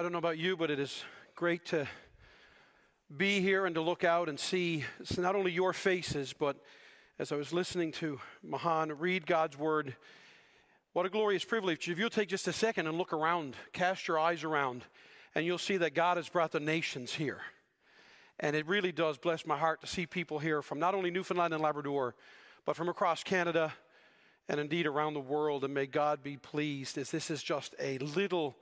I don't know about you, but it is great to be here and to look out and see not only your faces, but as I was listening to Mahan read God's word, what a glorious privilege. If you'll take just a second and look around, cast your eyes around, and you'll see that God has brought the nations here. And it really does bless my heart to see people here from not only Newfoundland and Labrador, but from across Canada and indeed around the world. And may God be pleased as this is just a little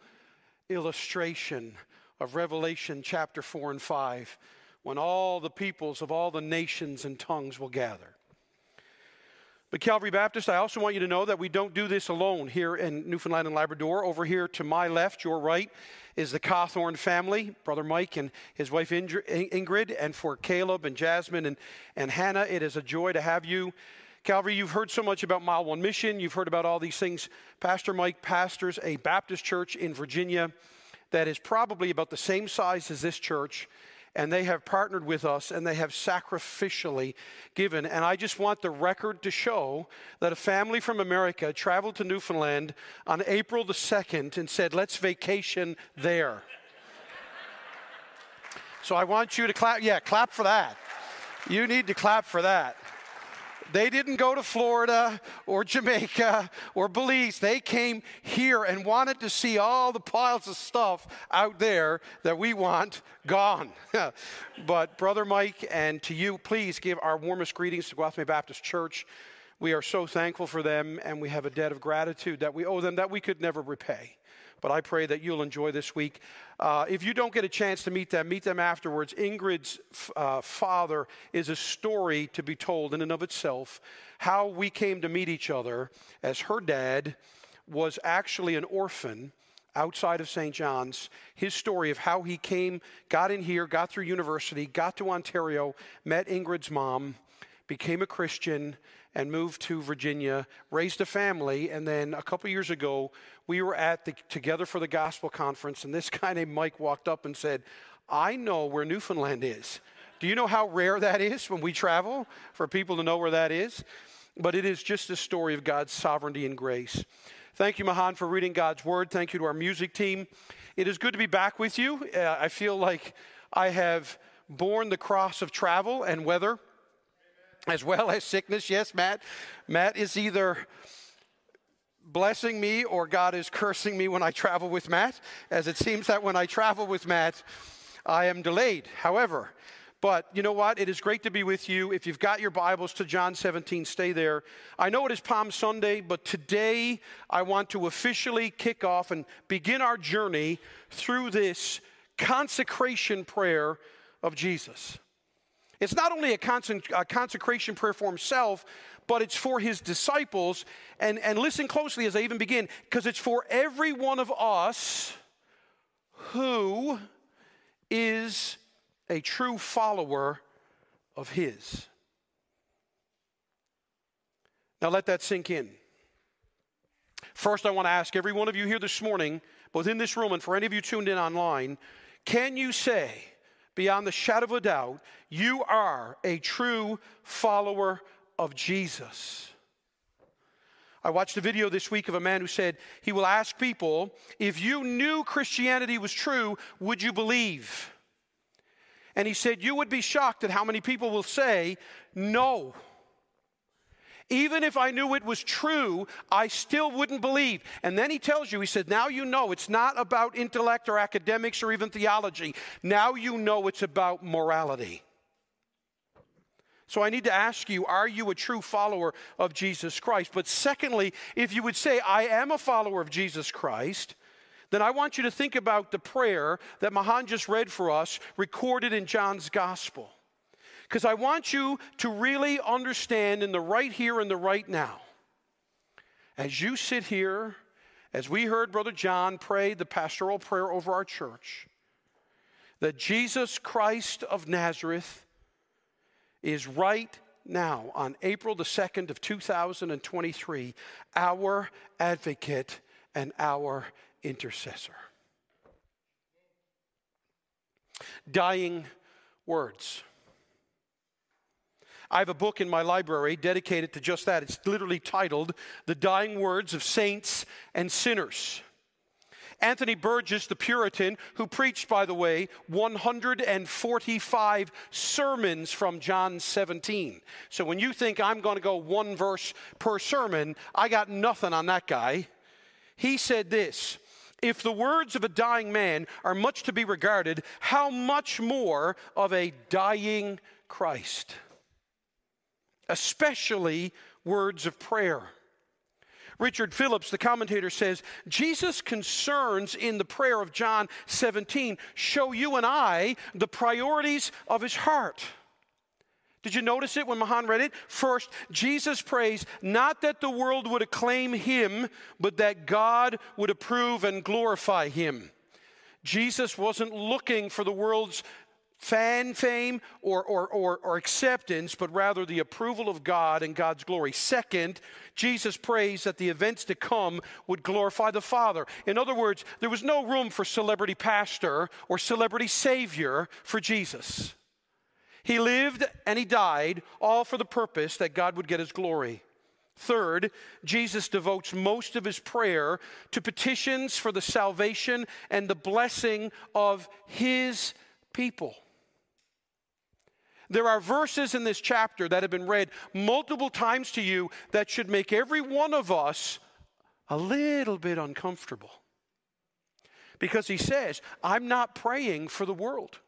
illustration of Revelation chapter 4 and 5 when all the peoples of all the nations and tongues will gather. But Calvary Baptist, I also want you to know that we don't do this alone here in Newfoundland and Labrador. Over here to my left, your right, is the Cawthorn family, Brother Mike and his wife Ingrid, and for Caleb and Jasmine and, and Hannah, it is a joy to have you. Calvary, you've heard so much about Mile One Mission. You've heard about all these things. Pastor Mike pastors a Baptist church in Virginia that is probably about the same size as this church. And they have partnered with us and they have sacrificially given. And I just want the record to show that a family from America traveled to Newfoundland on April the 2nd and said, let's vacation there. so I want you to clap. Yeah, clap for that. You need to clap for that. They didn't go to Florida or Jamaica or Belize. They came here and wanted to see all the piles of stuff out there that we want gone. but, Brother Mike, and to you, please give our warmest greetings to Guatemala Baptist Church. We are so thankful for them, and we have a debt of gratitude that we owe them that we could never repay but I pray that you'll enjoy this week. Uh, if you don't get a chance to meet them, meet them afterwards. Ingrid's uh, father is a story to be told in and of itself. How we came to meet each other as her dad was actually an orphan outside of St. John's. His story of how he came, got in here, got through university, got to Ontario, met Ingrid's mom, became a Christian, and moved to Virginia, raised a family, and then a couple years ago, we were at the Together for the Gospel conference, and this guy named Mike walked up and said, I know where Newfoundland is. Do you know how rare that is when we travel for people to know where that is? But it is just a story of God's sovereignty and grace. Thank you, Mahan, for reading God's word. Thank you to our music team. It is good to be back with you. Uh, I feel like I have borne the cross of travel and weather as well as sickness. Yes, Matt. Matt is either blessing me or God is cursing me when I travel with Matt, as it seems that when I travel with Matt, I am delayed. However, but you know what? It is great to be with you. If you've got your Bibles to John 17, stay there. I know it is Palm Sunday, but today I want to officially kick off and begin our journey through this consecration prayer of Jesus. It's not only a, consecration prayer for himself, but it's for his disciples. And, and listen closely as I even begin, because it's for every one of us who is a true follower of his. Now let that sink in. First, I want to ask every one of you here this morning, both in this room and for any of you tuned in online, can you say, beyond the shadow of a doubt, you are a true follower of Jesus. I watched a video this week of a man who said he will ask people, if you knew Christianity was true, would you believe? And he said, you would be shocked at how many people will say, no. Even if I knew it was true, I still wouldn't believe. And then he tells you, he said, Now you know it's not about intellect or academics or even theology. Now you know it's about morality. So I need to ask you, are you a true follower of Jesus Christ? But secondly, if you would say, I am a follower of Jesus Christ, then I want you to think about the prayer that Mahan just read for us, recorded in John's Gospel because I want you to really understand in the right here and the right now. As you sit here, as we heard Brother John pray the pastoral prayer over our church, that Jesus Christ of Nazareth is right now on April the 2nd of 2023 our advocate and our intercessor. Dying words. I have a book in my library dedicated to just that. It's literally titled The Dying Words of Saints and Sinners. Anthony Burgess, the Puritan, who preached, by the way, 145 sermons from John 17. So when you think I'm going to go one verse per sermon, I got nothing on that guy. He said this If the words of a dying man are much to be regarded, how much more of a dying Christ? Especially words of prayer. Richard Phillips, the commentator, says Jesus' concerns in the prayer of John 17 show you and I the priorities of his heart. Did you notice it when Mahan read it? First, Jesus prays not that the world would acclaim him, but that God would approve and glorify him. Jesus wasn't looking for the world's fan fame or, or, or, or, acceptance, but rather the approval of God and God's glory. Second, Jesus prays that the events to come would glorify the Father. In other words, there was no room for celebrity pastor or celebrity savior for Jesus. He lived and he died, all for the purpose that God would get his glory. Third, Jesus devotes most of his prayer to petitions for the salvation and the blessing of his people. There are verses in this chapter that have been read multiple times to you that should make every one of us a little bit uncomfortable. Because he says, I'm not praying for the world.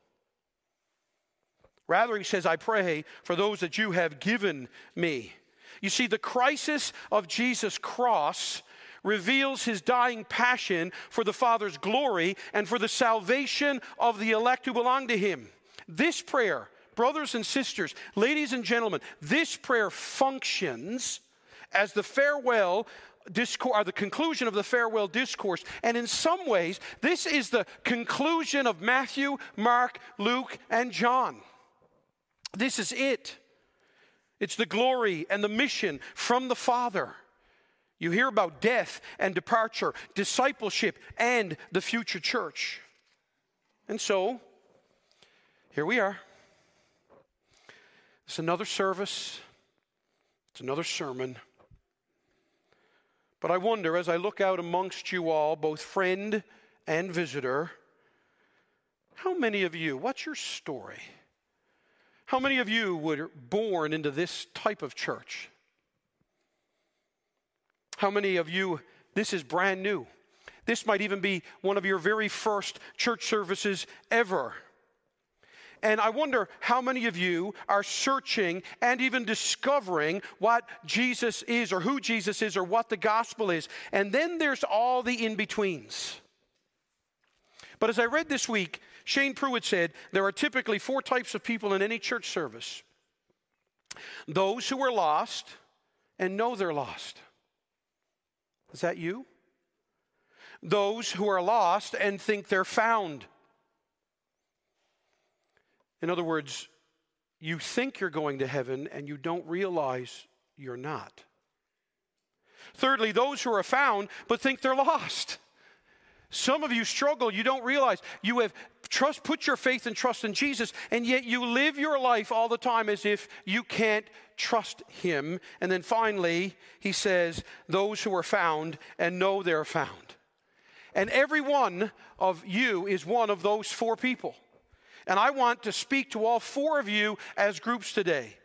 Rather, he says, I pray for those that you have given me. You see, the crisis of Jesus' cross reveals his dying passion for the Father's glory and for the salvation of the elect who belong to him. This prayer brothers and sisters, ladies and gentlemen, this prayer functions as the farewell discourse, or the conclusion of the farewell discourse. And in some ways, this is the conclusion of Matthew, Mark, Luke, and John. This is it. It's the glory and the mission from the Father. You hear about death and departure, discipleship, and the future church. And so, here we are. It's another service, it's another sermon. But I wonder, as I look out amongst you all, both friend and visitor, how many of you, what's your story? How many of you were born into this type of church? How many of you, this is brand new? This might even be one of your very first church services ever. And I wonder how many of you are searching and even discovering what Jesus is or who Jesus is or what the gospel is. And then there's all the in betweens. But as I read this week, Shane Pruitt said there are typically four types of people in any church service those who are lost and know they're lost. Is that you? Those who are lost and think they're found. In other words, you think you're going to heaven and you don't realize you're not. Thirdly, those who are found but think they're lost. Some of you struggle, you don't realize you have trust put your faith and trust in Jesus and yet you live your life all the time as if you can't trust him. And then finally, he says, those who are found and know they're found. And every one of you is one of those four people. And I want to speak to all four of you as groups today.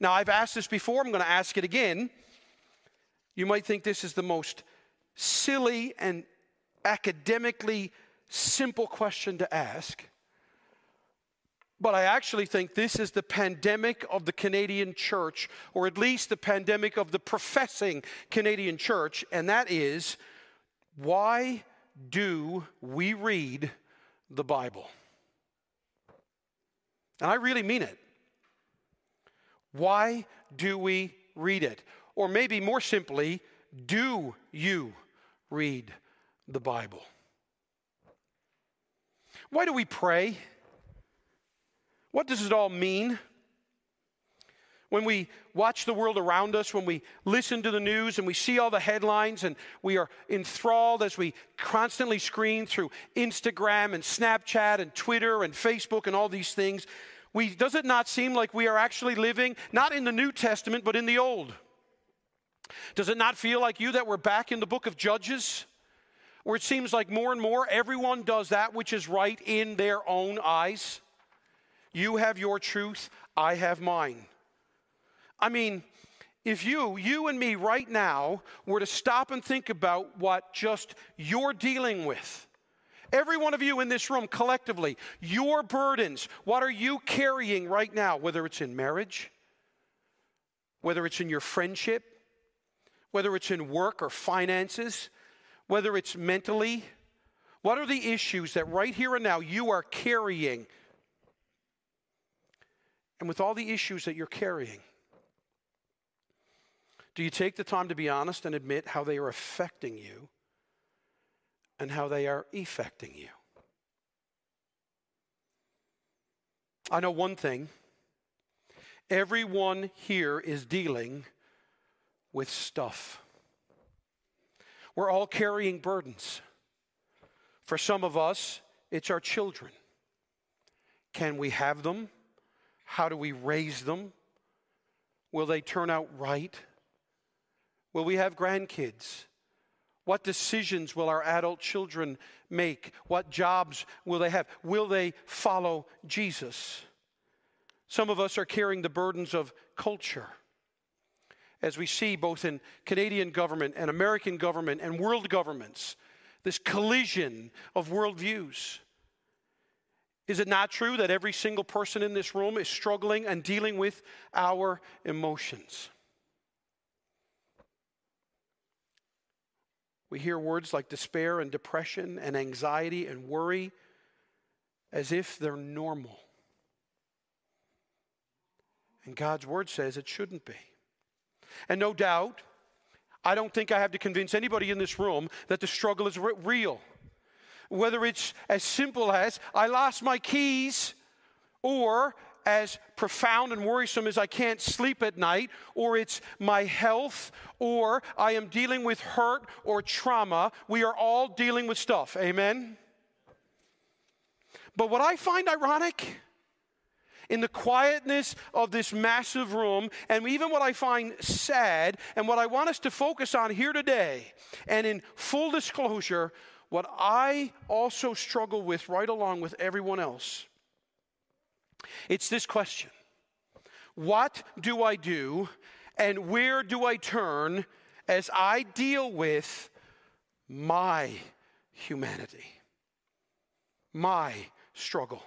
Now, I've asked this before, I'm going to ask it again. You might think this is the most silly and academically simple question to ask. But I actually think this is the pandemic of the Canadian church, or at least the pandemic of the professing Canadian church, and that is why do we read the Bible? And I really mean it. Why do we read it? Or maybe more simply, do you read the Bible? Why do we pray? What does it all mean? when we watch the world around us, when we listen to the news and we see all the headlines and we are enthralled as we constantly screen through Instagram and Snapchat and Twitter and Facebook and all these things, we, does it not seem like we are actually living not in the New Testament but in the Old? Does it not feel like you that we're back in the book of Judges? where it seems like more and more everyone does that which is right in their own eyes. You have your truth, I have mine. I mean, if you, you and me right now, were to stop and think about what just you're dealing with, every one of you in this room collectively, your burdens, what are you carrying right now, whether it's in marriage, whether it's in your friendship, whether it's in work or finances, whether it's mentally, what are the issues that right here and now you are carrying? And with all the issues that you're carrying, do you take the time to be honest and admit how they are affecting you and how they are effecting you? I know one thing everyone here is dealing with stuff. We're all carrying burdens. For some of us, it's our children. Can we have them? How do we raise them? Will they turn out right? Will we have grandkids? What decisions will our adult children make? What jobs will they have? Will they follow Jesus? Some of us are carrying the burdens of culture. As we see both in Canadian government and American government and world governments, this collision of worldviews. Is it not true that every single person in this room is struggling and dealing with our emotions? We hear words like despair and depression and anxiety and worry as if they're normal. And God's word says it shouldn't be. And no doubt, I don't think I have to convince anybody in this room that the struggle is real. Whether it's as simple as I lost my keys or as profound and worrisome as I can't sleep at night, or it's my health, or I am dealing with hurt or trauma. We are all dealing with stuff. Amen? But what I find ironic in the quietness of this massive room, and even what I find sad, and what I want us to focus on here today, and in full disclosure, what I also struggle with right along with everyone else it's this question What do I do and where do I turn as I deal with my humanity, my struggle?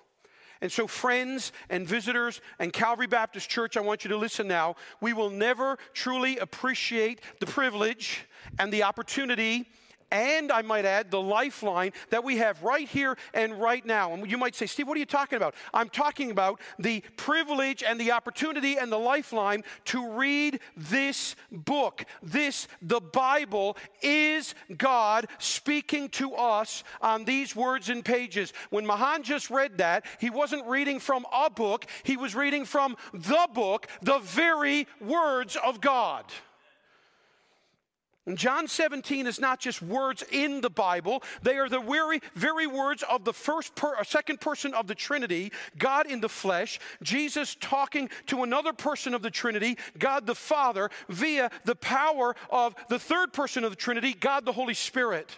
And so, friends and visitors and Calvary Baptist Church, I want you to listen now. We will never truly appreciate the privilege and the opportunity and I might add, the lifeline that we have right here and right now. And you might say, Steve, what are you talking about? I'm talking about the privilege and the opportunity and the lifeline to read this book. This, the Bible, is God speaking to us on these words and pages. When Mahan just read that, he wasn't reading from a book, he was reading from the book, the very words of God. And John 17 is not just words in the Bible, they are the very, very words of the first per, uh, second person of the Trinity, God in the flesh, Jesus talking to another person of the Trinity, God the Father, via the power of the third person of the Trinity, God the Holy Spirit.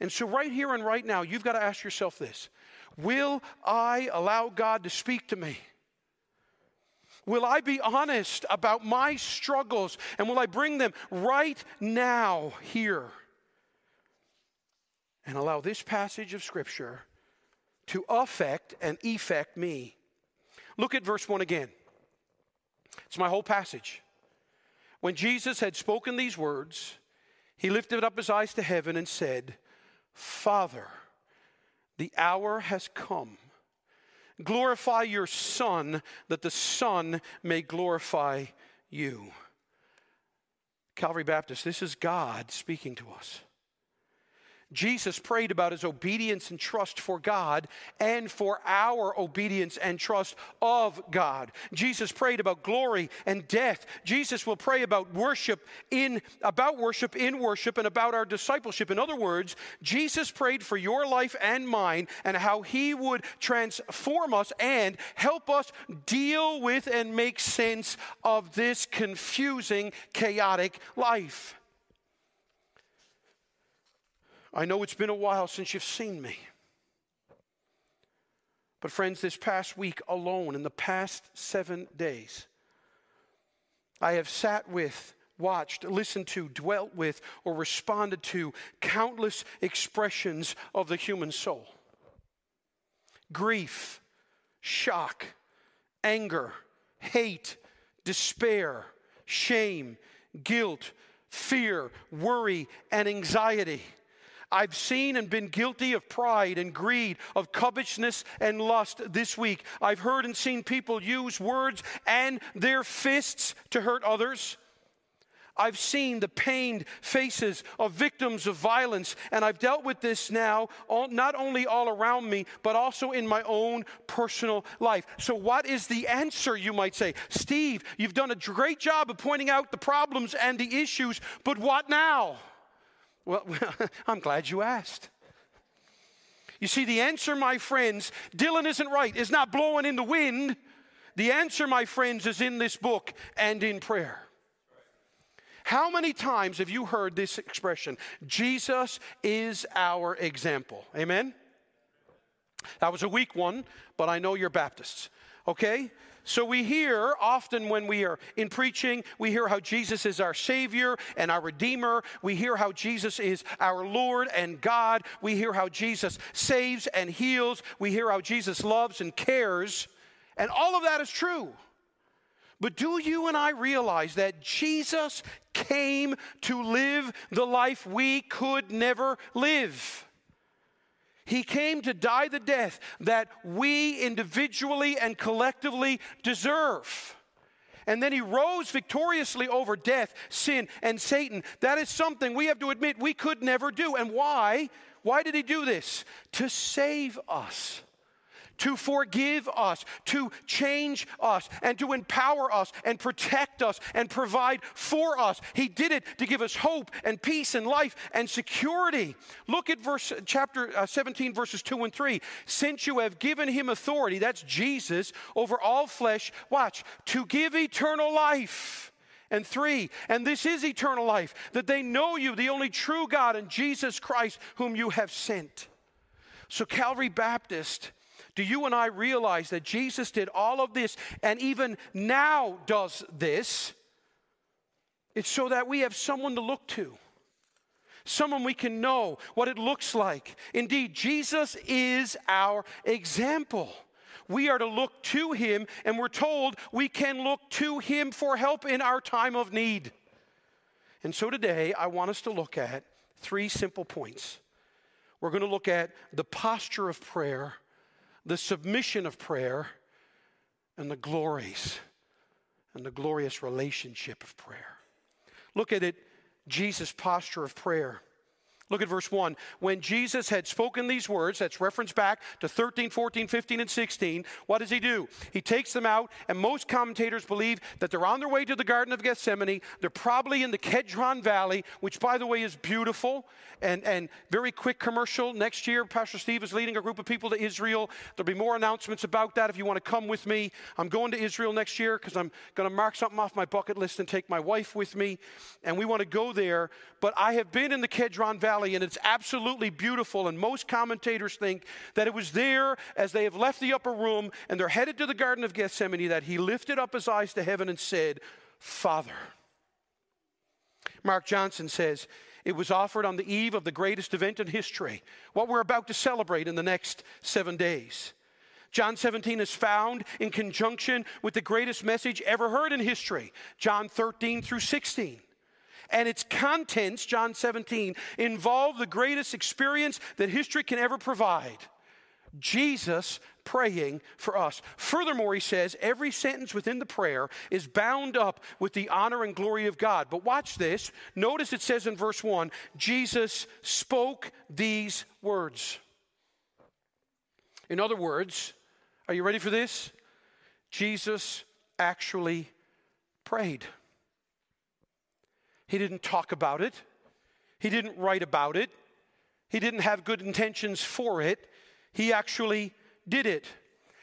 And so, right here and right now, you've got to ask yourself this Will I allow God to speak to me? Will I be honest about my struggles and will I bring them right now here? And allow this passage of Scripture to affect and effect me. Look at verse 1 again. It's my whole passage. When Jesus had spoken these words, he lifted up his eyes to heaven and said, Father, the hour has come Glorify your Son, that the Son may glorify you. Calvary Baptist, this is God speaking to us. Jesus prayed about his obedience and trust for God and for our obedience and trust of God. Jesus prayed about glory and death. Jesus will pray about worship in about worship in worship and about our discipleship. In other words, Jesus prayed for your life and mine and how he would transform us and help us deal with and make sense of this confusing chaotic life. I know it's been a while since you've seen me. But, friends, this past week alone, in the past seven days, I have sat with, watched, listened to, dwelt with, or responded to countless expressions of the human soul grief, shock, anger, hate, despair, shame, guilt, fear, worry, and anxiety. I've seen and been guilty of pride and greed, of covetousness and lust this week. I've heard and seen people use words and their fists to hurt others. I've seen the pained faces of victims of violence, and I've dealt with this now, not only all around me, but also in my own personal life. So, what is the answer, you might say? Steve, you've done a great job of pointing out the problems and the issues, but what now? Well, I'm glad you asked. You see, the answer, my friends, Dylan isn't right, It's not blowing in the wind. The answer, my friends, is in this book and in prayer. How many times have you heard this expression? Jesus is our example. Amen? That was a weak one, but I know you're Baptists. Okay? So we hear often when we are in preaching, we hear how Jesus is our Savior and our Redeemer. We hear how Jesus is our Lord and God. We hear how Jesus saves and heals. We hear how Jesus loves and cares. And all of that is true. But do you and I realize that Jesus came to live the life we could never live? He came to die the death that we individually and collectively deserve. And then he rose victoriously over death, sin, and Satan. That is something we have to admit we could never do. And why? Why did he do this? To save us to forgive us, to change us, and to empower us, and protect us, and provide for us. He did it to give us hope and peace and life and security. Look at verse chapter uh, 17, verses 2 and 3. Since you have given him authority, that's Jesus, over all flesh, watch, to give eternal life. And three, and this is eternal life, that they know you, the only true God, and Jesus Christ, whom you have sent. So, Calvary Baptist do you and I realize that Jesus did all of this and even now does this? It's so that we have someone to look to, someone we can know what it looks like. Indeed, Jesus is our example. We are to look to him, and we're told we can look to him for help in our time of need. And so today, I want us to look at three simple points. We're going to look at the posture of prayer the submission of prayer and the glories and the glorious relationship of prayer. Look at it, Jesus' posture of prayer. Look at verse 1. When Jesus had spoken these words, that's reference back to 13, 14, 15, and 16, what does he do? He takes them out, and most commentators believe that they're on their way to the Garden of Gethsemane. They're probably in the Kedron Valley, which, by the way, is beautiful and, and very quick commercial. Next year, Pastor Steve is leading a group of people to Israel. There'll be more announcements about that if you want to come with me. I'm going to Israel next year because I'm going to mark something off my bucket list and take my wife with me. And we want to go there. But I have been in the Kedron Valley Valley, and it's absolutely beautiful. And most commentators think that it was there as they have left the upper room and they're headed to the Garden of Gethsemane that he lifted up his eyes to heaven and said, Father. Mark Johnson says, it was offered on the eve of the greatest event in history, what we're about to celebrate in the next seven days. John 17 is found in conjunction with the greatest message ever heard in history, John 13 through 16 and its contents, John 17, involve the greatest experience that history can ever provide Jesus praying for us. Furthermore, he says every sentence within the prayer is bound up with the honor and glory of God. But watch this. Notice it says in verse 1 Jesus spoke these words. In other words, are you ready for this? Jesus actually prayed. He didn't talk about it, he didn't write about it, he didn't have good intentions for it. He actually did it.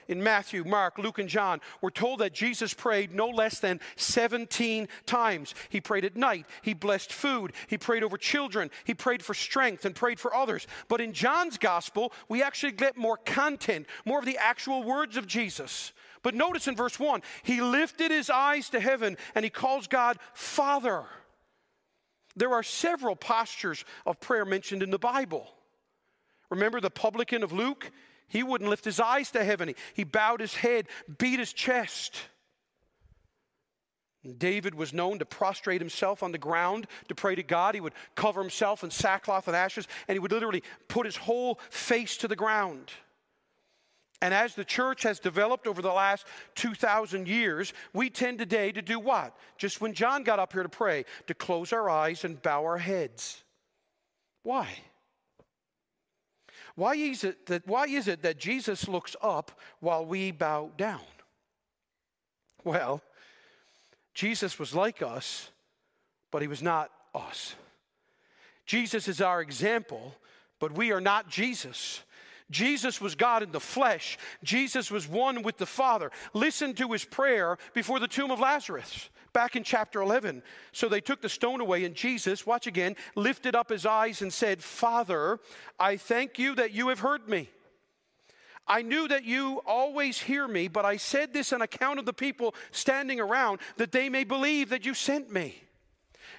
in Matthew, Mark, Luke, and John, we're told that Jesus prayed no less than 17 times. He prayed at night, he blessed food, he prayed over children, he prayed for strength, and prayed for others. But in John's gospel, we actually get more content, more of the actual words of Jesus. But notice in verse 1, he lifted his eyes to heaven and he calls God Father. There are several postures of prayer mentioned in the Bible. Remember the publican of Luke? He wouldn't lift his eyes to heaven. He bowed his head, beat his chest. David was known to prostrate himself on the ground to pray to God. He would cover himself in sackcloth and ashes, and he would literally put his whole face to the ground. And as the church has developed over the last 2,000 years, we tend today to do what? Just when John got up here to pray, to close our eyes and bow our heads. Why? Why is it that, why is it that Jesus looks up while we bow down? Well, Jesus was like us, but he was not us. Jesus is our example, but we are not Jesus. Jesus was God in the flesh. Jesus was one with the Father. Listen to his prayer before the tomb of Lazarus back in chapter 11. So they took the stone away, and Jesus, watch again, lifted up his eyes and said, Father, I thank you that you have heard me. I knew that you always hear me, but I said this on account of the people standing around, that they may believe that you sent me.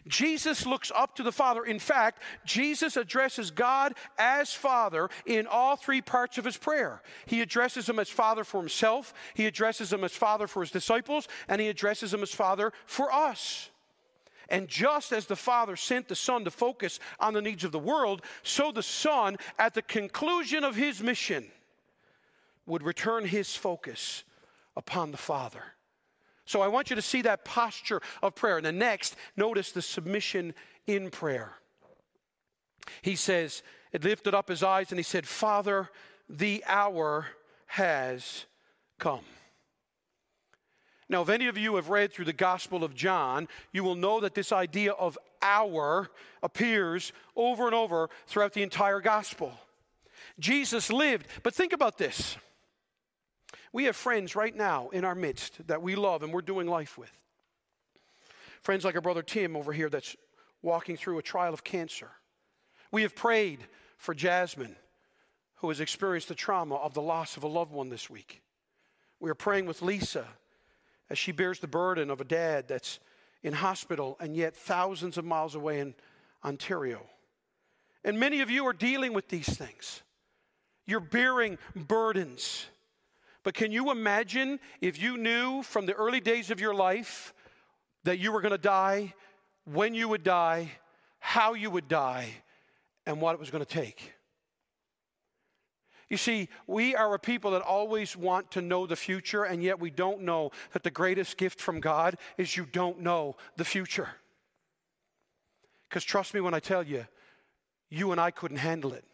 Jesus looks up to the Father. In fact, Jesus addresses God as Father in all three parts of his prayer. He addresses him as Father for himself, he addresses him as Father for his disciples, and he addresses him as Father for us. And just as the Father sent the Son to focus on the needs of the world, so the Son, at the conclusion of his mission, would return his focus upon the Father. So I want you to see that posture of prayer. And the next, notice the submission in prayer. He says, it lifted up his eyes and he said, Father, the hour has come. Now, if any of you have read through the Gospel of John, you will know that this idea of hour appears over and over throughout the entire Gospel. Jesus lived, but think about this. We have friends right now in our midst that we love and we're doing life with. Friends like our brother Tim over here that's walking through a trial of cancer. We have prayed for Jasmine, who has experienced the trauma of the loss of a loved one this week. We are praying with Lisa as she bears the burden of a dad that's in hospital and yet thousands of miles away in Ontario. And many of you are dealing with these things. You're bearing burdens. But can you imagine if you knew from the early days of your life that you were going to die, when you would die, how you would die, and what it was going to take? You see, we are a people that always want to know the future, and yet we don't know that the greatest gift from God is you don't know the future. Because trust me when I tell you, you and I couldn't handle it.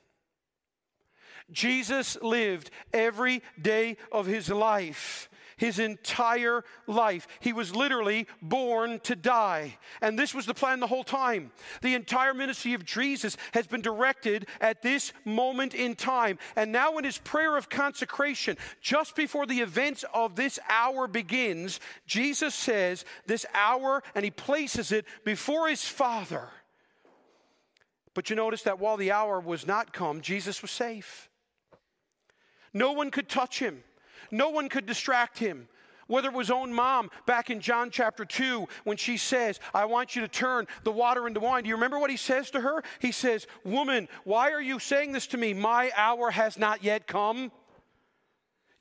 Jesus lived every day of his life his entire life. He was literally born to die. And this was the plan the whole time. The entire ministry of Jesus has been directed at this moment in time. And now, in his prayer of consecration, just before the events of this hour begins, Jesus says this hour and he places it before his Father. But you notice that while the hour was not come, Jesus was safe. No one could touch him, no one could distract him. Whether it was own mom back in John chapter 2 when she says, I want you to turn the water into wine. Do you remember what he says to her? He says, Woman, why are you saying this to me? My hour has not yet come.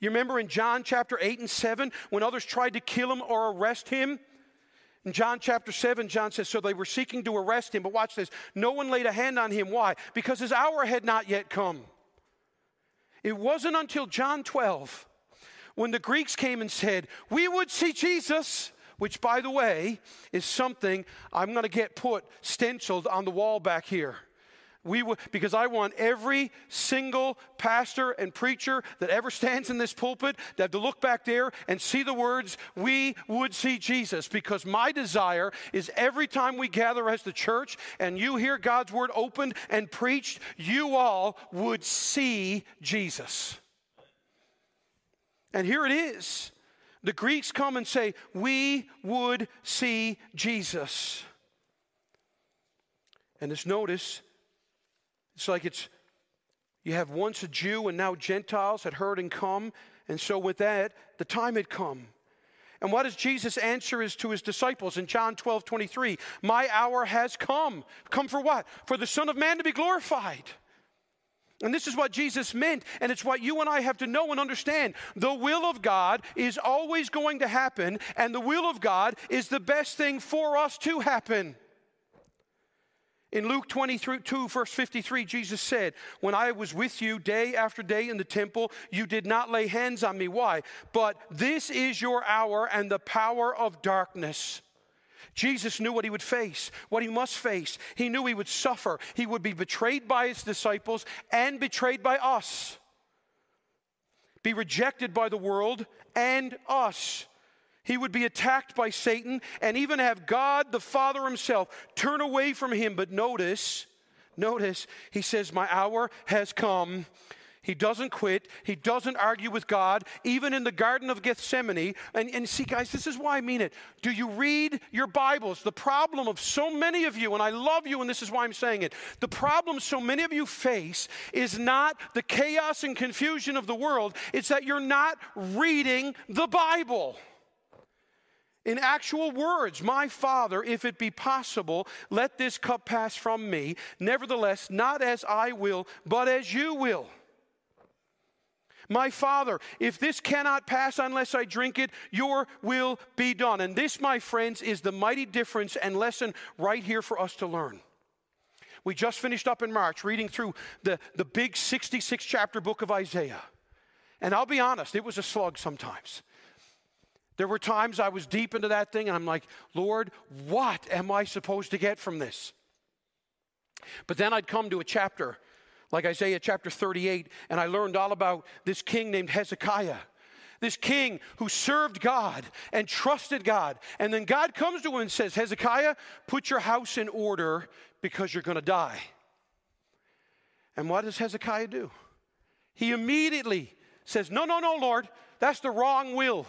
You remember in John chapter 8 and 7 when others tried to kill him or arrest him? In John chapter 7, John says, So they were seeking to arrest him, but watch this. No one laid a hand on him. Why? Because his hour had not yet come. It wasn't until John 12 when the Greeks came and said, We would see Jesus, which, by the way, is something I'm going to get put stenciled on the wall back here. We w- because I want every single pastor and preacher that ever stands in this pulpit to have to look back there and see the words, we would see Jesus. Because my desire is every time we gather as the church and you hear God's word opened and preached, you all would see Jesus. And here it is. The Greeks come and say, We would see Jesus. And this notice, it's like it's you have once a Jew and now Gentiles had heard and come. And so, with that, the time had come. And what does Jesus answer is to his disciples in John 12, 23? My hour has come. Come for what? For the Son of Man to be glorified. And this is what Jesus meant, and it's what you and I have to know and understand. The will of God is always going to happen, and the will of God is the best thing for us to happen. In Luke 22, verse 53, Jesus said, When I was with you day after day in the temple, you did not lay hands on me. Why? But this is your hour and the power of darkness. Jesus knew what he would face, what he must face. He knew he would suffer. He would be betrayed by his disciples and betrayed by us, be rejected by the world and us. He would be attacked by Satan and even have God the Father himself turn away from him. But notice, notice, he says, My hour has come. He doesn't quit. He doesn't argue with God, even in the Garden of Gethsemane. And, and see, guys, this is why I mean it. Do you read your Bibles? The problem of so many of you, and I love you, and this is why I'm saying it, the problem so many of you face is not the chaos and confusion of the world, it's that you're not reading the Bible. In actual words, my Father, if it be possible, let this cup pass from me. Nevertheless, not as I will, but as you will. My Father, if this cannot pass unless I drink it, your will be done. And this, my friends, is the mighty difference and lesson right here for us to learn. We just finished up in March reading through the, the big 66 chapter book of Isaiah. And I'll be honest, it was a slug sometimes. There were times I was deep into that thing and I'm like, Lord, what am I supposed to get from this? But then I'd come to a chapter like Isaiah chapter 38, and I learned all about this king named Hezekiah. This king who served God and trusted God. And then God comes to him and says, Hezekiah, put your house in order because you're going to die. And what does Hezekiah do? He immediately says, No, no, no, Lord, that's the wrong will.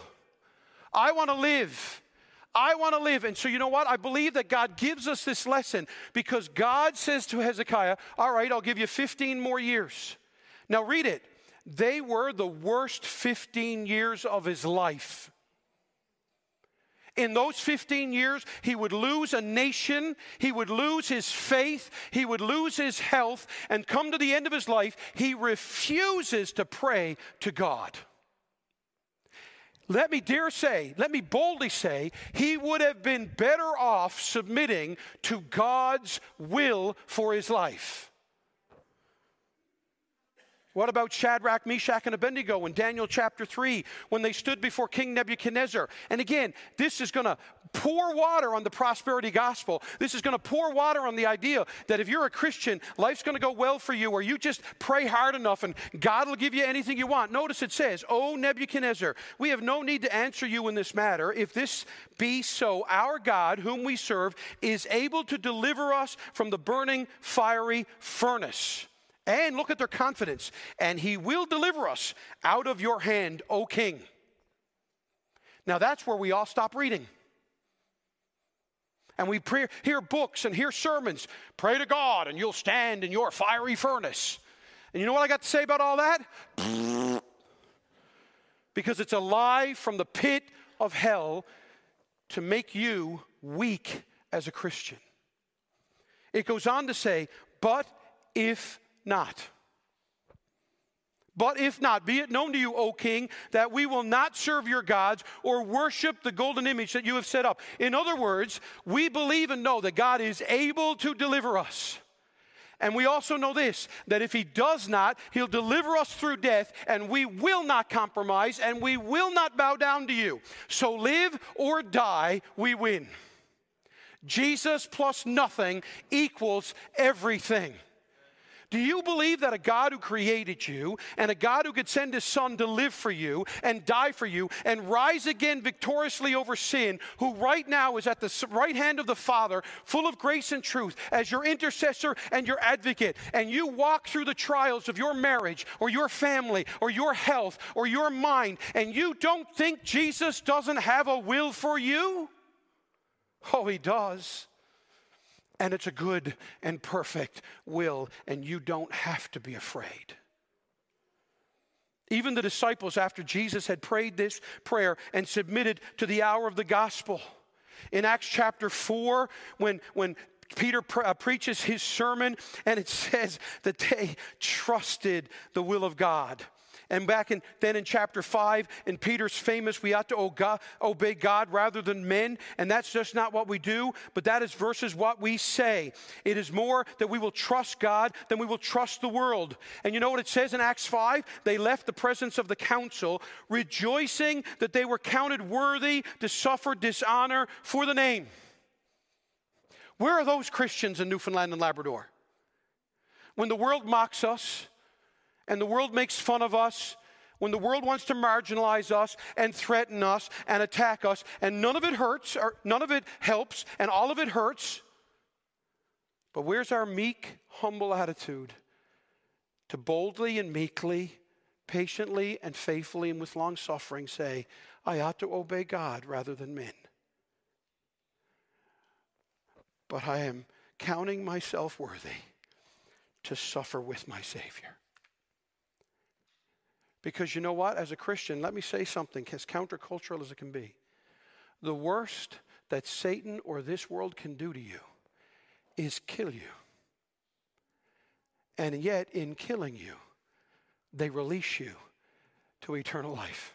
I want to live. I want to live. And so, you know what? I believe that God gives us this lesson because God says to Hezekiah, All right, I'll give you 15 more years. Now, read it. They were the worst 15 years of his life. In those 15 years, he would lose a nation, he would lose his faith, he would lose his health, and come to the end of his life, he refuses to pray to God let me dare say, let me boldly say, he would have been better off submitting to God's will for his life. What about Shadrach, Meshach, and Abednego in Daniel chapter 3 when they stood before King Nebuchadnezzar? And again, this is going to pour water on the prosperity gospel. This is going to pour water on the idea that if you're a Christian, life's going to go well for you, or you just pray hard enough and God will give you anything you want. Notice it says, O Nebuchadnezzar, we have no need to answer you in this matter. If this be so, our God, whom we serve, is able to deliver us from the burning fiery furnace. And look at their confidence. And he will deliver us out of your hand, O king. Now that's where we all stop reading. And we hear books and hear sermons. Pray to God and you'll stand in your fiery furnace. And you know what I got to say about all that? Because it's a lie from the pit of hell to make you weak as a Christian. It goes on to say, but if not. But if not, be it known to you, O king, that we will not serve your gods or worship the golden image that you have set up. In other words, we believe and know that God is able to deliver us. And we also know this that if he does not, he'll deliver us through death, and we will not compromise, and we will not bow down to you. So live or die, we win. Jesus plus nothing equals everything. Do you believe that a God who created you and a God who could send his son to live for you and die for you and rise again victoriously over sin, who right now is at the right hand of the Father, full of grace and truth, as your intercessor and your advocate, and you walk through the trials of your marriage or your family or your health or your mind, and you don't think Jesus doesn't have a will for you? Oh, he does. And it's a good and perfect will, and you don't have to be afraid. Even the disciples, after Jesus had prayed this prayer and submitted to the hour of the gospel, in Acts chapter 4, when, when Peter pre- uh, preaches his sermon, and it says that they trusted the will of God. And back in, then in chapter 5, in Peter's famous, we ought to obey God rather than men. And that's just not what we do, but that is versus what we say. It is more that we will trust God than we will trust the world. And you know what it says in Acts 5? They left the presence of the council, rejoicing that they were counted worthy to suffer dishonor for the name. Where are those Christians in Newfoundland and Labrador? When the world mocks us, and the world makes fun of us, when the world wants to marginalize us and threaten us and attack us, and none of it hurts, or none of it helps, and all of it hurts. But where's our meek, humble attitude to boldly and meekly, patiently and faithfully, and with long suffering say, I ought to obey God rather than men? But I am counting myself worthy to suffer with my Savior. Because you know what? As a Christian, let me say something as countercultural as it can be. The worst that Satan or this world can do to you is kill you. And yet, in killing you, they release you to eternal life.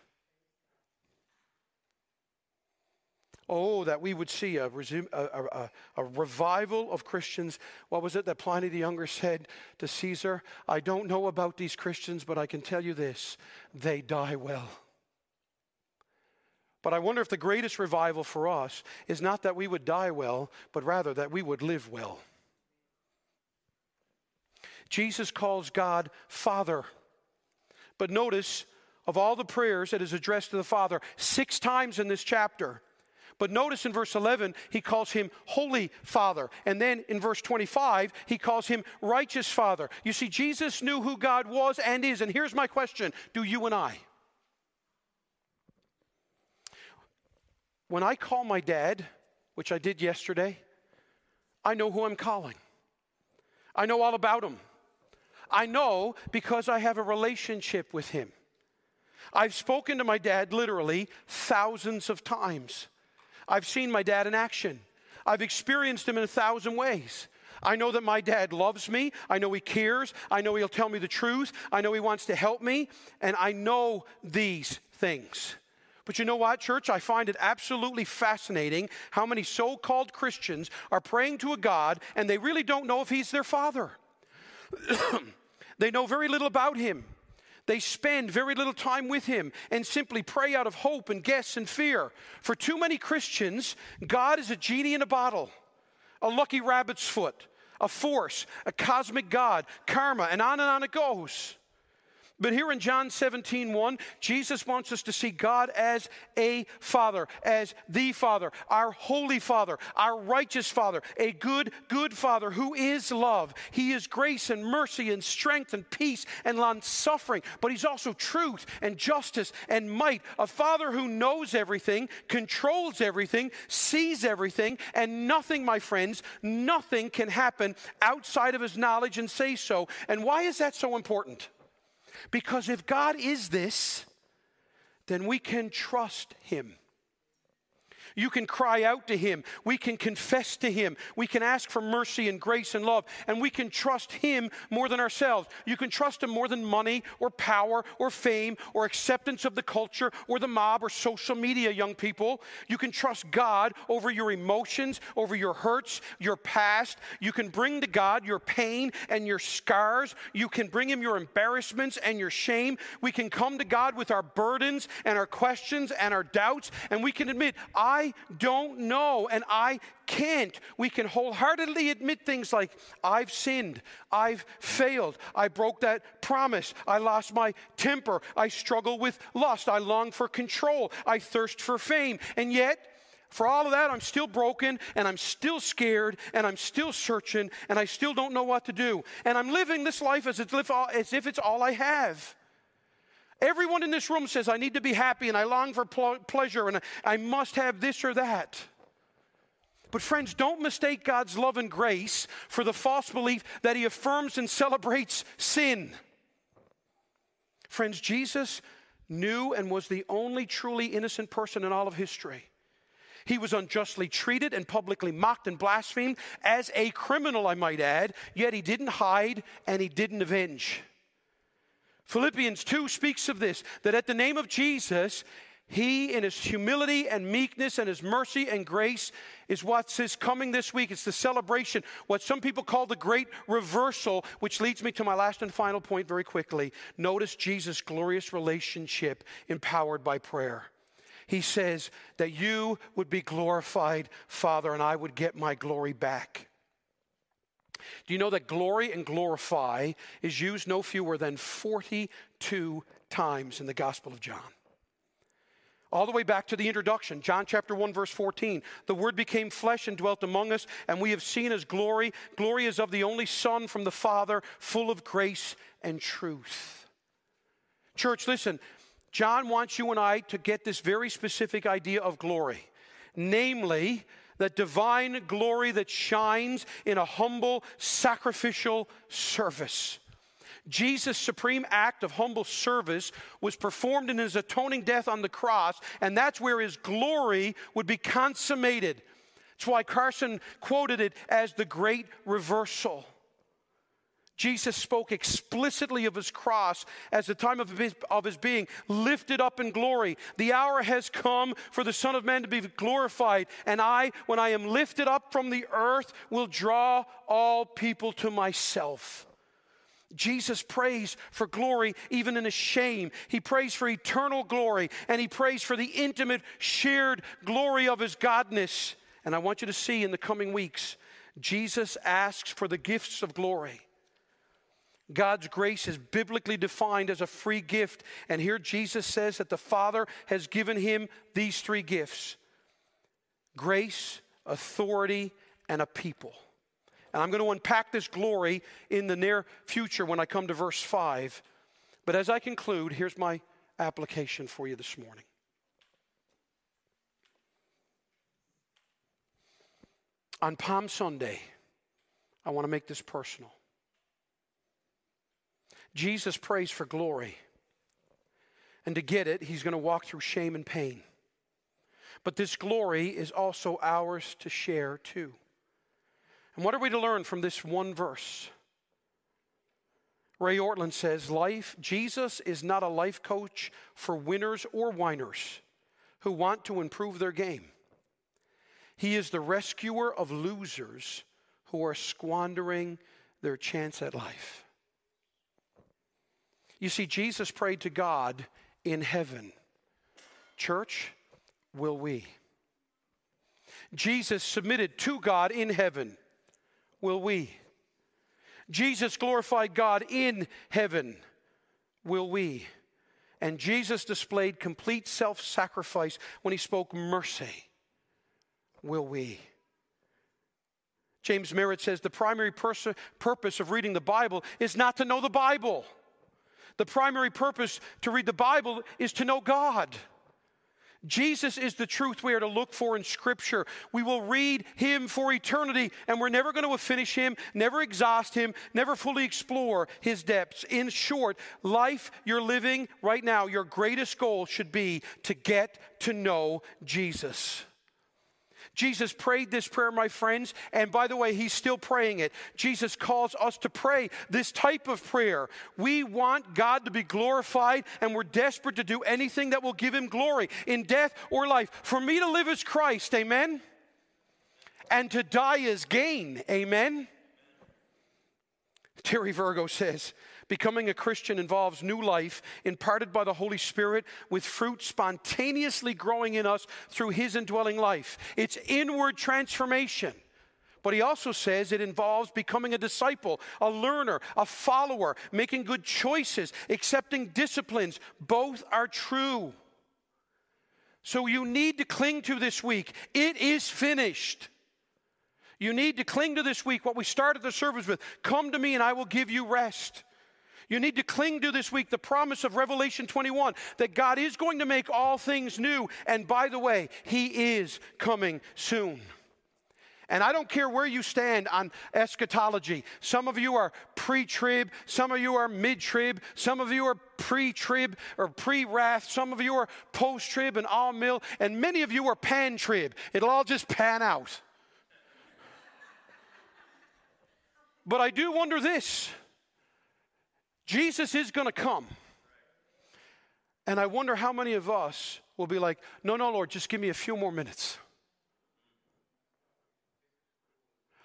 Oh, that we would see a, resume, a, a, a, revival of Christians. What was it that Pliny the Younger said to Caesar? I don't know about these Christians, but I can tell you this they die well. But I wonder if the greatest revival for us is not that we would die well, but rather that we would live well. Jesus calls God Father. But notice, of all the prayers that is addressed to the Father, six times in this chapter, but notice in verse 11, he calls him Holy Father. And then in verse 25, he calls him Righteous Father. You see, Jesus knew who God was and is. And here's my question Do you and I? When I call my dad, which I did yesterday, I know who I'm calling. I know all about him. I know because I have a relationship with him. I've spoken to my dad literally thousands of times. I've seen my dad in action. I've experienced him in a thousand ways. I know that my dad loves me. I know he cares. I know he'll tell me the truth. I know he wants to help me. And I know these things. But you know what, church? I find it absolutely fascinating how many so called Christians are praying to a God and they really don't know if he's their father. they know very little about him. They spend very little time with Him and simply pray out of hope and guess and fear. For too many Christians, God is a genie in a bottle, a lucky rabbit's foot, a force, a cosmic God, karma, and on and on it goes. But here in John 17, 1, Jesus wants us to see God as a Father, as the Father, our holy Father, our righteous Father, a good, good Father who is love. He is grace and mercy and strength and peace and long suffering, but He's also truth and justice and might. A Father who knows everything, controls everything, sees everything, and nothing, my friends, nothing can happen outside of His knowledge and say so. And why is that so important? Because if God is this, then we can trust Him. You can cry out to Him. We can confess to Him. We can ask for mercy and grace and love. And we can trust Him more than ourselves. You can trust Him more than money or power or fame or acceptance of the culture or the mob or social media, young people. You can trust God over your emotions, over your hurts, your past. You can bring to God your pain and your scars. You can bring Him your embarrassments and your shame. We can come to God with our burdens and our questions and our doubts. And we can admit, I I don't know and I can't. We can wholeheartedly admit things like, I've sinned, I've failed, I broke that promise, I lost my temper, I struggle with lust, I long for control, I thirst for fame. And yet, for all of that, I'm still broken and I'm still scared and I'm still searching and I still don't know what to do. And I'm living this life as if, as if it's all I have. Everyone in this room says, I need to be happy and I long for pl- pleasure and I must have this or that. But, friends, don't mistake God's love and grace for the false belief that He affirms and celebrates sin. Friends, Jesus knew and was the only truly innocent person in all of history. He was unjustly treated and publicly mocked and blasphemed as a criminal, I might add, yet he didn't hide and he didn't avenge. Philippians 2 speaks of this that at the name of Jesus, he, in his humility and meekness and his mercy and grace, is what's his coming this week. It's the celebration, what some people call the great reversal, which leads me to my last and final point very quickly. Notice Jesus' glorious relationship empowered by prayer. He says that you would be glorified, Father, and I would get my glory back. Do you know that glory and glorify is used no fewer than 42 times in the Gospel of John? All the way back to the introduction, John chapter 1, verse 14. The Word became flesh and dwelt among us, and we have seen His glory. Glory is of the only Son from the Father, full of grace and truth. Church, listen, John wants you and I to get this very specific idea of glory, namely, that divine glory that shines in a humble, sacrificial service. Jesus' supreme act of humble service was performed in his atoning death on the cross, and that's where his glory would be consummated. That's why Carson quoted it as the great reversal. Jesus spoke explicitly of his cross as the time of his, of his being lifted up in glory. The hour has come for the Son of Man to be glorified, and I, when I am lifted up from the earth, will draw all people to myself. Jesus prays for glory even in his shame. He prays for eternal glory and he prays for the intimate, shared glory of his godness. And I want you to see in the coming weeks, Jesus asks for the gifts of glory. God's grace is biblically defined as a free gift. And here Jesus says that the Father has given him these three gifts grace, authority, and a people. And I'm going to unpack this glory in the near future when I come to verse 5. But as I conclude, here's my application for you this morning. On Palm Sunday, I want to make this personal. Jesus prays for glory. And to get it, he's going to walk through shame and pain. But this glory is also ours to share too. And what are we to learn from this one verse? Ray Ortlund says, Life, Jesus is not a life coach for winners or whiners who want to improve their game. He is the rescuer of losers who are squandering their chance at life. You see, Jesus prayed to God in heaven. Church, will we? Jesus submitted to God in heaven. Will we? Jesus glorified God in heaven. Will we? And Jesus displayed complete self sacrifice when he spoke mercy. Will we? James Merritt says the primary pers- purpose of reading the Bible is not to know the Bible. The primary purpose to read the Bible is to know God. Jesus is the truth we are to look for in Scripture. We will read Him for eternity, and we're never going to finish Him, never exhaust Him, never fully explore His depths. In short, life you're living right now, your greatest goal should be to get to know Jesus. Jesus prayed this prayer, my friends, and by the way, he's still praying it. Jesus calls us to pray this type of prayer. We want God to be glorified, and we're desperate to do anything that will give him glory in death or life. For me to live as Christ, amen? And to die is gain, amen? Terry Virgo says, Becoming a Christian involves new life imparted by the Holy Spirit with fruit spontaneously growing in us through His indwelling life. It's inward transformation. But he also says it involves becoming a disciple, a learner, a follower, making good choices, accepting disciplines. Both are true. So you need to cling to this week. It is finished. You need to cling to this week what we started the service with come to me and I will give you rest. You need to cling to this week the promise of Revelation 21 that God is going to make all things new. And by the way, He is coming soon. And I don't care where you stand on eschatology. Some of you are pre trib, some of you are mid trib, some of you are pre trib or pre wrath, some of you are post trib and all mill, and many of you are pan trib. It'll all just pan out. But I do wonder this Jesus is going to come. And I wonder how many of us will be like, no, no, Lord, just give me a few more minutes.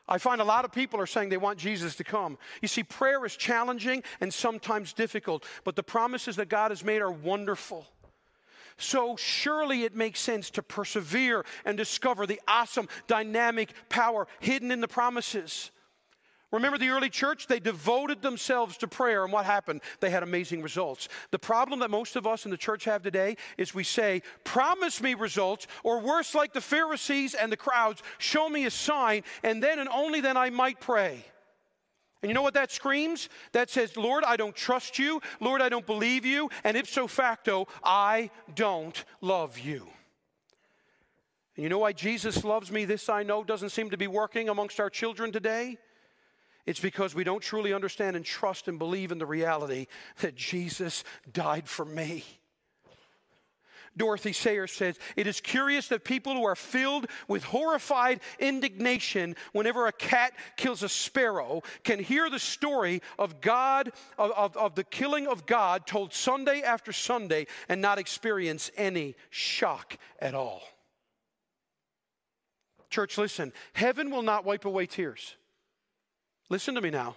I find a lot of people are saying they want Jesus to come. You see, prayer is challenging and sometimes difficult, but the promises that God has made are wonderful. So surely it makes sense to persevere and discover the awesome, dynamic power hidden in the promises. Remember the early church? They devoted themselves to prayer, and what happened? They had amazing results. The problem that most of us in the church have today is we say, Promise me results, or worse, like the Pharisees and the crowds, show me a sign, and then and only then I might pray. And you know what that screams? That says, Lord, I don't trust you. Lord, I don't believe you. And ipso facto, I don't love you. And you know why Jesus loves me? This I know doesn't seem to be working amongst our children today. It's because we don't truly understand and trust and believe in the reality that Jesus died for me. Dorothy Sayers says, It is curious that people who are filled with horrified indignation whenever a cat kills a sparrow can hear the story of God, of, of, of, the killing of God told Sunday after Sunday and not experience any shock at all. Church, listen, heaven will not wipe away tears. Listen to me now.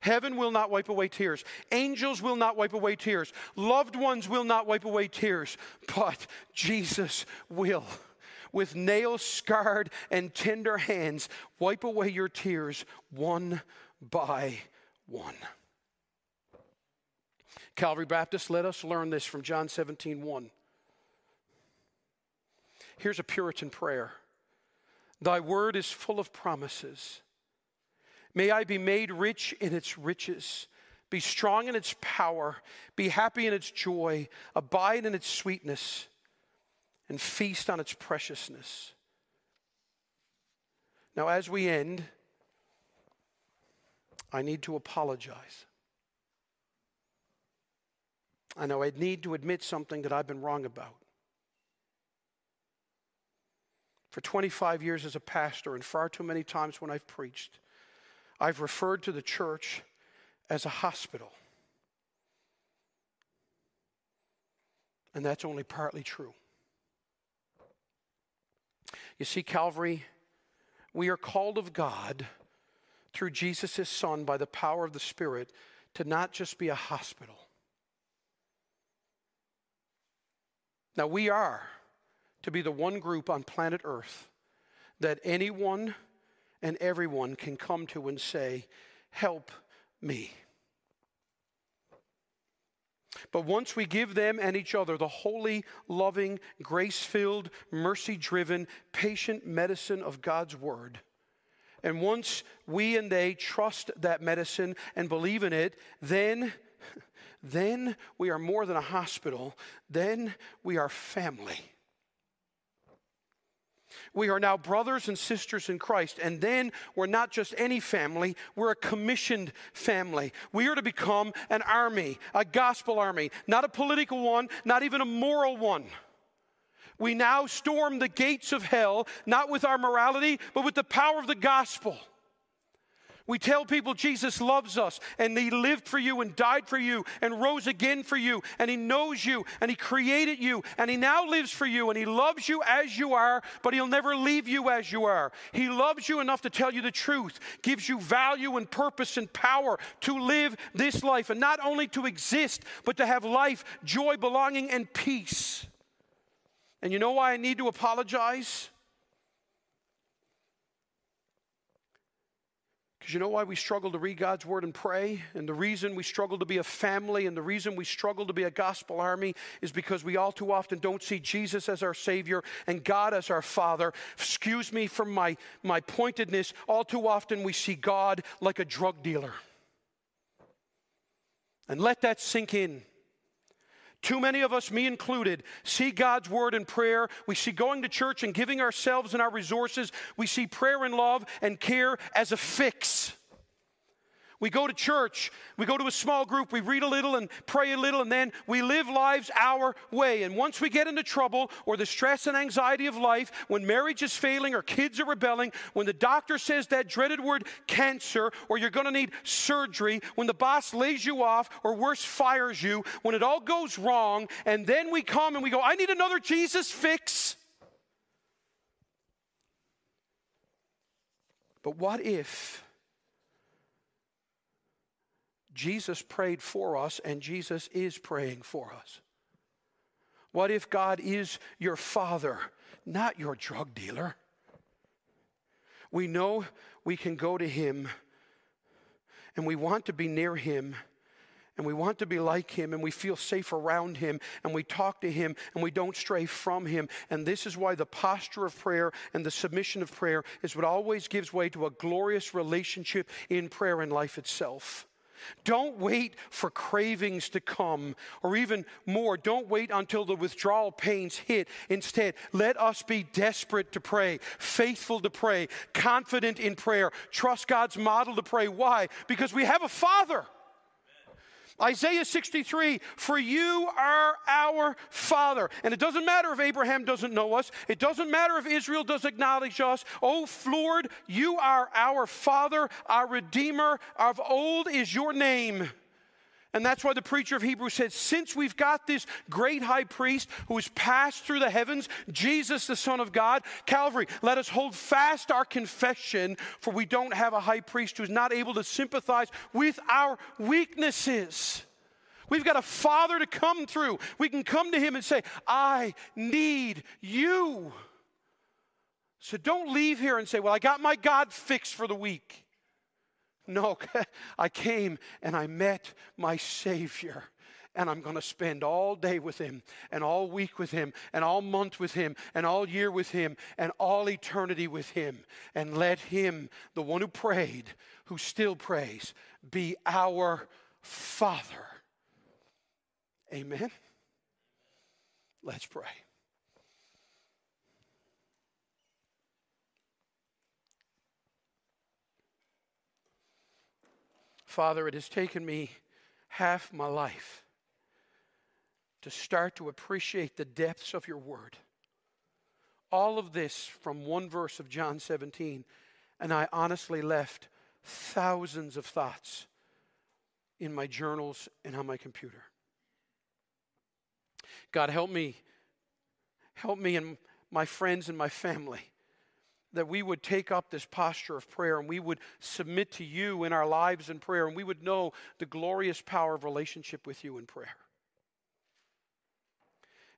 Heaven will not wipe away tears. Angels will not wipe away tears. Loved ones will not wipe away tears. But Jesus will, with nail scarred and tender hands, wipe away your tears one by one. Calvary Baptist, let us learn this from John 17 1. Here's a Puritan prayer Thy word is full of promises. May I be made rich in its riches, be strong in its power, be happy in its joy, abide in its sweetness, and feast on its preciousness. Now, as we end, I need to apologize. I know I need to admit something that I've been wrong about. For 25 years as a pastor, and far too many times when I've preached, I've referred to the church as a hospital. And that's only partly true. You see, Calvary, we are called of God through Jesus' Son by the power of the Spirit to not just be a hospital. Now, we are to be the one group on planet Earth that anyone and everyone can come to and say, Help me. But once we give them and each other the holy, loving, grace filled, mercy driven, patient medicine of God's Word, and once we and they trust that medicine and believe in it, then, then we are more than a hospital. Then we are family. We are now brothers and sisters in Christ. And then we're not just any family, we're a commissioned family. We are to become an army, a gospel army, not a political one, not even a moral one. We now storm the gates of hell, not with our morality, but with the power of the gospel. We tell people Jesus loves us and He lived for you and died for you and rose again for you and He knows you and He created you and He now lives for you and He loves you as you are, but He'll never leave you as you are. He loves you enough to tell you the truth, gives you value and purpose and power to live this life and not only to exist, but to have life, joy, belonging, and peace. And you know why I need to apologize? Because you know why we struggle to read God's word and pray? And the reason we struggle to be a family and the reason we struggle to be a gospel army is because we all too often don't see Jesus as our Savior and God as our Father. Excuse me for my, my pointedness. All too often we see God like a drug dealer. And let that sink in. Too many of us, me included, see God's word and prayer. We see going to church and giving ourselves and our resources. We see prayer and love and care as a fix. We go to church, we go to a small group, we read a little and pray a little, and then we live lives our way. And once we get into trouble or the stress and anxiety of life, when marriage is failing or kids are rebelling, when the doctor says that dreaded word cancer or you're going to need surgery, when the boss lays you off or worse, fires you, when it all goes wrong, and then we come and we go, I need another Jesus fix. But what if? Jesus prayed for us, and Jesus is praying for us. What if God is your father, not your drug dealer? We know we can go to him and we want to be near him and we want to be like him and we feel safe around him and we talk to him and we don't stray from him. And this is why the posture of prayer and the submission of prayer is what always gives way to a glorious relationship in prayer and life itself. Don't wait for cravings to come, or even more, don't wait until the withdrawal pains hit. Instead, let us be desperate to pray, faithful to pray, confident in prayer, trust God's model to pray. Why? Because we have a Father. Isaiah 63, for you are our Father. And it doesn't matter if Abraham doesn't know us, it doesn't matter if Israel does acknowledge us. Oh, Lord, you are our Father, our Redeemer. Of old is your name. And that's why the preacher of Hebrews said, since we've got this great high priest who has passed through the heavens, Jesus, the Son of God, Calvary, let us hold fast our confession, for we don't have a high priest who's not able to sympathize with our weaknesses. We've got a father to come through. We can come to him and say, I need you. So don't leave here and say, Well, I got my God fixed for the week. No, I came and I met my Savior. And I'm going to spend all day with him, and all week with him, and all month with him, and all year with him, and all eternity with him. And let him, the one who prayed, who still prays, be our Father. Amen. Let's pray. Father, it has taken me half my life to start to appreciate the depths of your word. All of this from one verse of John 17, and I honestly left thousands of thoughts in my journals and on my computer. God, help me, help me and my friends and my family that we would take up this posture of prayer and we would submit to you in our lives in prayer and we would know the glorious power of relationship with you in prayer.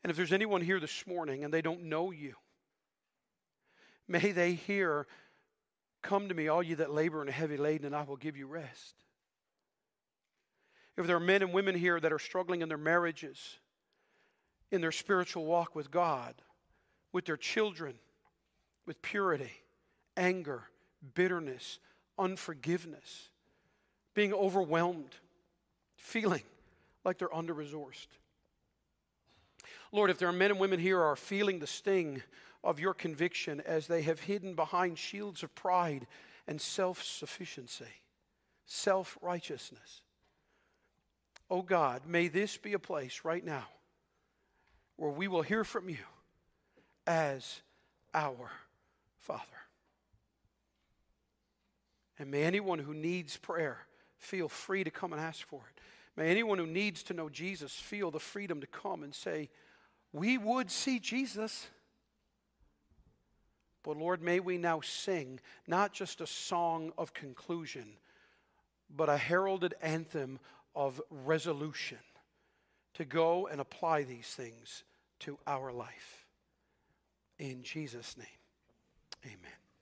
And if there's anyone here this morning and they don't know you, may they hear, Come to me, all you that labor and are heavy laden, and I will give you rest. If there are men and women here that are struggling in their marriages, in their spiritual walk with God, with their children, with purity, anger, bitterness, unforgiveness, being overwhelmed, feeling like they're under resourced. Lord, if there are men and women here who are feeling the sting of your conviction as they have hidden behind shields of pride and self sufficiency, self righteousness, oh God, may this be a place right now where we will hear from you as our Father. And may anyone who needs prayer feel free to come and ask for it. May anyone who needs to know Jesus feel the freedom to come and say, We would see Jesus. But Lord, may we now sing not just a song of conclusion, but a heralded anthem of resolution to go and apply these things to our life. In Jesus' name, amen.